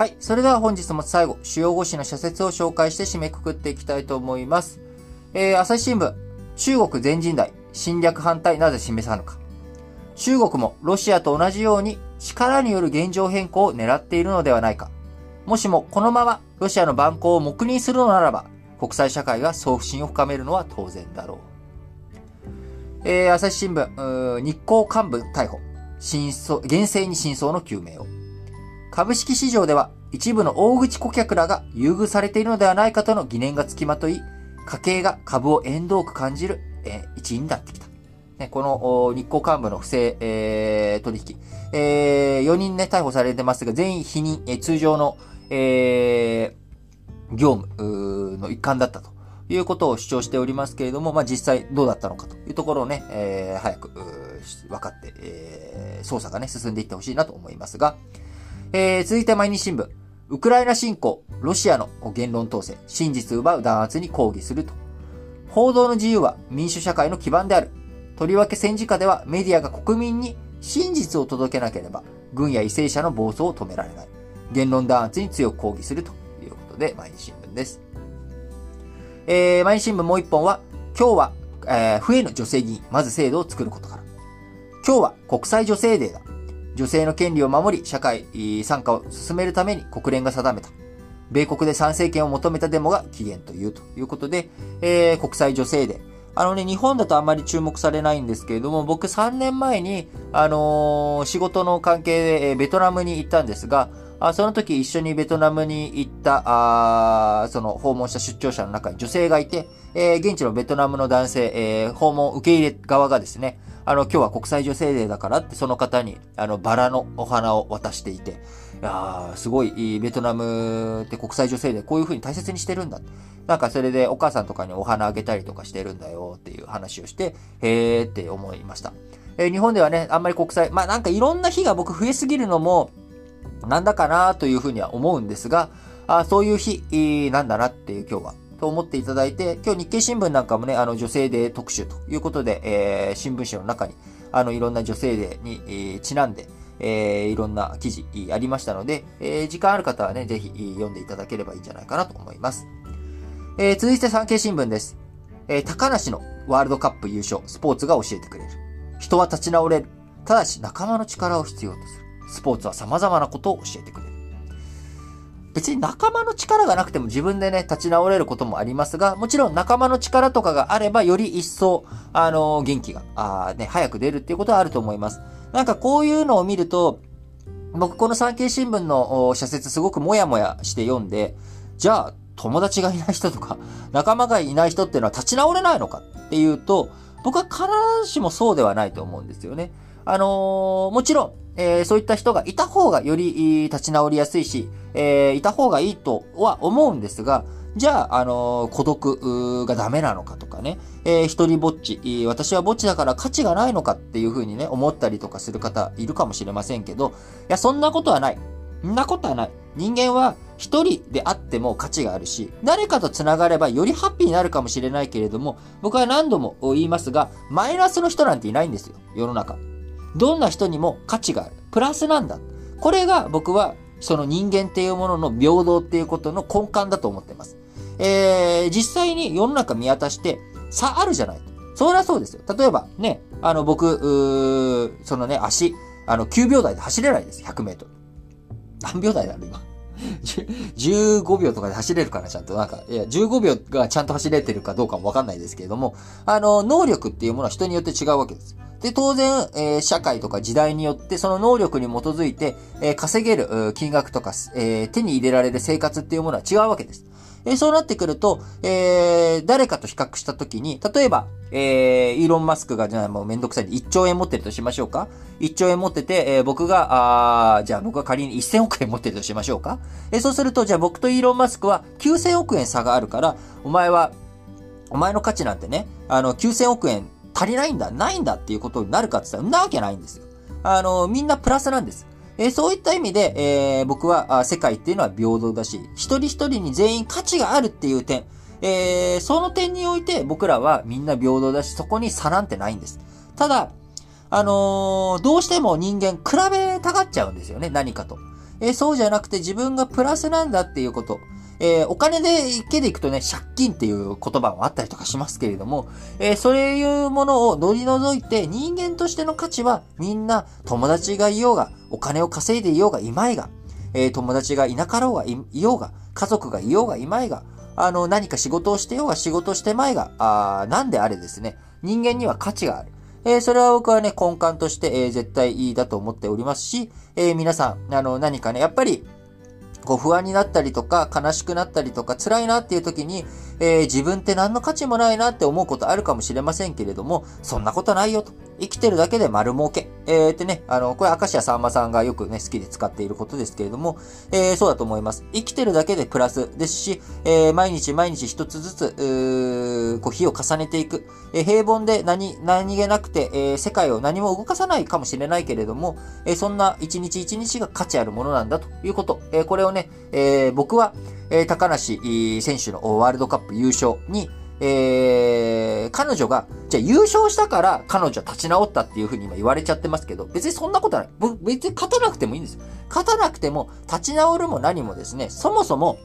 はい。それでは本日も最後、主要語詞の社説を紹介して締めくくっていきたいと思います。えー、朝日新聞、中国全人代、侵略反対なぜ示さぬか。中国もロシアと同じように力による現状変更を狙っているのではないか。もしもこのままロシアの蛮行を黙認するのならば、国際社会が送付心を深めるのは当然だろう。えー、朝日新聞、日光幹部逮捕。真相、厳正に真相の究明を。株式市場では一部の大口顧客らが優遇されているのではないかとの疑念がつきまとい、家計が株を縁遠く感じる、えー、一因になってきた。ね、この日光幹部の不正、えー、取引、えー、4人ね、逮捕されてますが、全員否認、えー、通常の、えー、業務の一環だったということを主張しておりますけれども、まあ、実際どうだったのかというところをね、えー、早く、分かって、えー、捜査がね、進んでいってほしいなと思いますが、えー、続いて毎日新聞。ウクライナ侵攻、ロシアの言論統制、真実奪う弾圧に抗議すると。報道の自由は民主社会の基盤である。とりわけ戦時下ではメディアが国民に真実を届けなければ、軍や為政者の暴走を止められない。言論弾圧に強く抗議するということで、毎日新聞です。えー、毎日新聞もう一本は、今日は、えー、増えぬ女性議員、まず制度を作ることから。今日は国際女性デーだ。女性の権利を守り、社会参加を進めるために国連が定めた。米国で参政権を求めたデモが起源というということで、えー、国際女性デー。あのね、日本だとあんまり注目されないんですけれども、僕3年前に、あのー、仕事の関係で、えベトナムに行ったんですが、あその時一緒にベトナムに行った、あその訪問した出張者の中に女性がいて、えー、現地のベトナムの男性、えー、訪問受け入れ側がですね、あの、今日は国際女性デーだからってその方に、あの、バラのお花を渡していて、いや、すごい、ベトナムって国際女性デーこういう風に大切にしてるんだ。なんかそれでお母さんとかにお花あげたりとかしてるんだよっていう話をして、へーって思いました。えー、日本ではね、あんまり国際、まあなんかいろんな日が僕増えすぎるのも、なんだかなというふうには思うんですが、あそういう日なんだなっていう今日は、と思っていただいて、今日日経新聞なんかもね、あの女性デー特集ということで、えー、新聞紙の中に、あのいろんな女性デーに、えー、ちなんで、えー、いろんな記事ありましたので、えー、時間ある方はね、ぜひ読んでいただければいいんじゃないかなと思います。えー、続いて産経新聞です。えー、高梨のワールドカップ優勝、スポーツが教えてくれる。人は立ち直れる。ただし仲間の力を必要とする。スポーツは様々なことを教えてくれる。別に仲間の力がなくても自分でね、立ち直れることもありますが、もちろん仲間の力とかがあれば、より一層、あのー、元気が、あね、早く出るっていうことはあると思います。なんかこういうのを見ると、僕この産経新聞の社説すごくもやもやして読んで、じゃあ、友達がいない人とか、仲間がいない人っていうのは立ち直れないのかっていうと、僕は必ずしもそうではないと思うんですよね。あのー、もちろん、えー、そういった人がいた方がより立ち直りやすいし、えー、いた方がいいとは思うんですが、じゃあ、あの、孤独がダメなのかとかね、えー、一人ぼっち、私はぼっちだから価値がないのかっていうふうにね、思ったりとかする方いるかもしれませんけど、いや、そんなことはない。んなことはない。人間は一人であっても価値があるし、誰かと繋がればよりハッピーになるかもしれないけれども、僕は何度も言いますが、マイナスの人なんていないんですよ、世の中。どんな人にも価値がある。プラスなんだ。これが僕はその人間っていうものの平等っていうことの根幹だと思ってます。えー、実際に世の中見渡して差あるじゃない。そりゃそうですよ。例えばね、あの僕、そのね、足、あの9秒台で走れないです。100メートル。何秒台だろ、今。15秒とかで走れるかな、ちゃんと。なんか、いや、15秒がちゃんと走れてるかどうかもわかんないですけれども、あの、能力っていうものは人によって違うわけです。で、当然、えー、社会とか時代によって、その能力に基づいて、えー、稼げる金額とか、えー、手に入れられる生活っていうものは違うわけです。えそうなってくると、え誰かと比較したときに、例えば、えイーロン・マスクが、じゃあもうめんどくさいんで1兆円持ってるとしましょうか？1兆円持ってて、え僕が、あじゃあ僕が仮に1000億円持ってるとしましょうか？えそうすると、じゃあ僕とイーロン・マスクは9000億円差があるから、お前は、お前の価値なんてね、あの、9000億円足りないんだ、ないんだっていうことになるかって言ったら、なわけないんですよ。あの、みんなプラスなんです。えー、そういった意味で、えー、僕は世界っていうのは平等だし、一人一人に全員価値があるっていう点、えー、その点において僕らはみんな平等だし、そこに差なんてないんです。ただ、あのー、どうしても人間比べたがっちゃうんですよね、何かと。えー、そうじゃなくて自分がプラスなんだっていうこと。えー、お金で、けでいくとね、借金っていう言葉もあったりとかしますけれども、えー、そういうものを取り除いて、人間としての価値はみんな友達がいようが、お金を稼いでいようがいまいが、えー、友達がいなかろうがいようが、家族がいようがいまいが、あの、何か仕事をしてようが仕事してまいが、あなんであれですね、人間には価値がある。えー、それは僕はね、根幹として、えー、絶対いいだと思っておりますし、えー、皆さん、あの、何かね、やっぱり、こう不安になったりとか、悲しくなったりとか、辛いなっていう時に、えー、自分って何の価値もないなって思うことあるかもしれませんけれども、そんなことないよと。生きてるだけで丸儲け。えー、ってね、あの、これ、明石家さんまさんがよくね、好きで使っていることですけれども、えー、そうだと思います。生きてるだけでプラスですし、えー、毎日毎日一つずつ、うこう、日を重ねていく。えー、平凡で何、何気なくて、えー、世界を何も動かさないかもしれないけれども、えー、そんな一日一日が価値あるものなんだということ。えー、これをね、えー、僕は、えー、高梨選手のワールドカップ優勝に、えー、彼女が、じゃあ優勝したから彼女は立ち直ったっていうふうに今言われちゃってますけど、別にそんなことない。別に勝たなくてもいいんですよ。勝たなくても、立ち直るも何もですね、そもそも、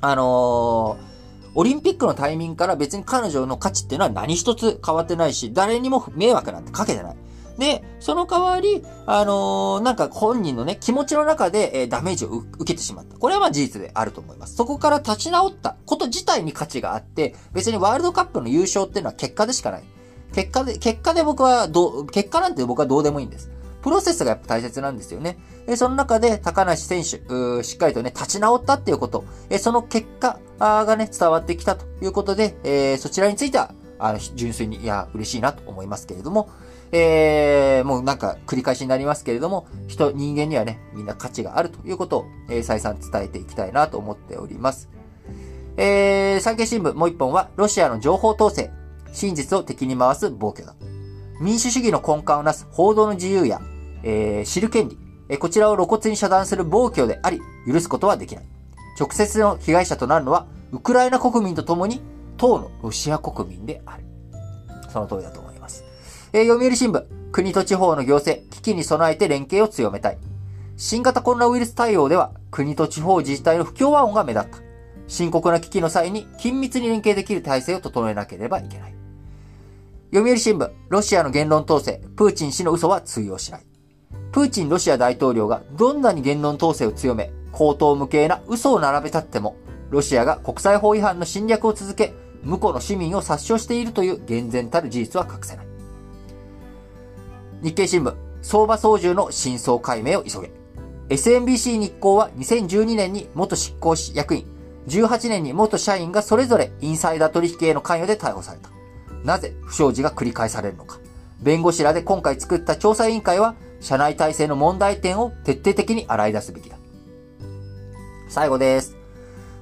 あのーオリンピックのタイミングから別に彼女の価値っていうのは何一つ変わってないし、誰にも迷惑なんてかけてない。で、その代わり、あのー、なんか本人のね、気持ちの中で、えー、ダメージを受けてしまった。これはまあ事実であると思います。そこから立ち直ったこと自体に価値があって、別にワールドカップの優勝っていうのは結果でしかない。結果で、結果で僕はどう、結果なんて僕はどうでもいいんです。プロセスがやっぱ大切なんですよね。えその中で高梨選手、しっかりとね、立ち直ったっていうこと、えその結果がね、伝わってきたということで、えそちらについては、あの、純粋に、いや、嬉しいなと思いますけれども、えー、もうなんか繰り返しになりますけれども、人、人間にはね、みんな価値があるということを、えー、再三伝えていきたいなと思っております。えー、産経新聞もう一本は、ロシアの情報統制、真実を敵に回す暴挙だ。民主主義の根幹をなす報道の自由や、えー、知る権利、えー、こちらを露骨に遮断する暴挙であり、許すことはできない。直接の被害者となるのは、ウクライナ国民と共に、当のロシア国民である。その通りだと思います。えー、読売新聞、国と地方の行政、危機に備えて連携を強めたい。新型コロナウイルス対応では、国と地方自治体の不協和音が目立った。深刻な危機の際に緊密に連携できる体制を整えなければいけない。読売新聞、ロシアの言論統制、プーチン氏の嘘は通用しない。プーチンロシア大統領がどんなに言論統制を強め、口頭無形な嘘を並べたっても、ロシアが国際法違反の侵略を続け、向こうの市民を殺傷しているという厳然たる事実は隠せない。日経新聞、相場操縦の真相解明を急げ。SMBC 日興は2012年に元執行役員、18年に元社員がそれぞれインサイダー取引への関与で逮捕された。なぜ不祥事が繰り返されるのか。弁護士らで今回作った調査委員会は、社内体制の問題点を徹底的に洗い出すべきだ。最後です。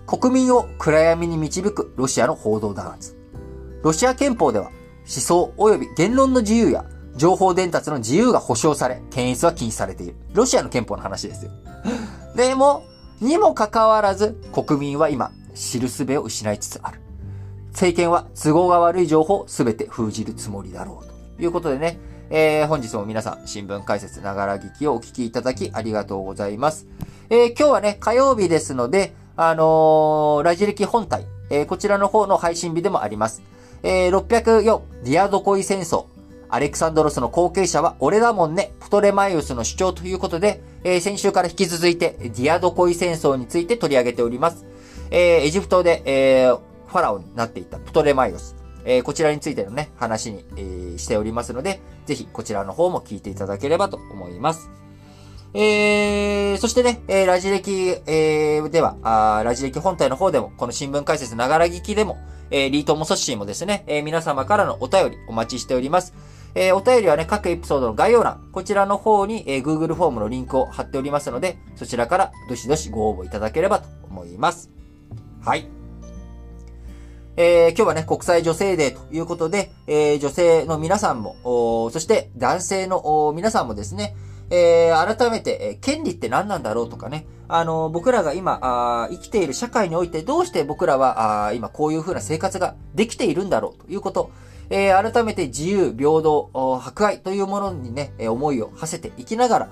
国民を暗闇に導くロシアの報道弾圧。ロシア憲法では、思想及び言論の自由や情報伝達の自由が保障され、検閲は禁止されている。ロシアの憲法の話ですよ。でも、にもかかわらず、国民は今、知る術を失いつつある。政権は都合が悪い情報を全て封じるつもりだろう。ということでね、えー、本日も皆さん、新聞解説ながら聞きをお聞きいただきありがとうございます。えー、今日はね、火曜日ですので、あのー、ラジ歴本体、えー、こちらの方の配信日でもあります。えー、604、ディアドコイ戦争、アレクサンドロスの後継者は俺だもんね、プトレマイウスの主張ということで、えー、先週から引き続いて、ディアドコイ戦争について取り上げております。えー、エジプトで、えー、ファラオになっていたプトレマイウス。えー、こちらについてのね、話に、えー、しておりますので、ぜひこちらの方も聞いていただければと思います。えー、そしてね、えー、ラジ歴、えー、では、あラジ歴本体の方でも、この新聞解説ながら聞きでも、えー、リートモソッシーもですね、えー、皆様からのお便りお待ちしております。えー、お便りはね、各エピソードの概要欄、こちらの方に、えー、Google フォームのリンクを貼っておりますので、そちらからどしどしご応募いただければと思います。はい。えー、今日はね、国際女性デーということで、えー、女性の皆さんも、そして男性の皆さんもですね、えー、改めて、えー、権利って何なんだろうとかね、あの、僕らが今あ、生きている社会においてどうして僕らはあ今こういう風な生活ができているんだろうということ、えー、改めて自由、平等、博愛というものにね、思いを馳せていきながら、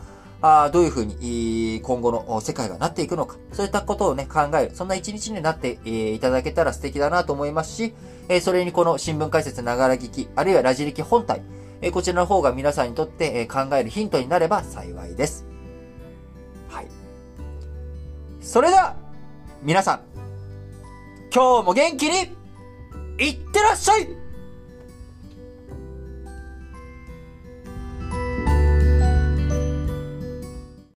あどういうふうに今後の世界がなっていくのか、そういったことをね、考える、そんな一日になっていただけたら素敵だなと思いますし、それにこの新聞解説ながら聞き、あるいはラジ歴本体、こちらの方が皆さんにとって考えるヒントになれば幸いです。はい。それでは、皆さん、今日も元気に、いってらっしゃい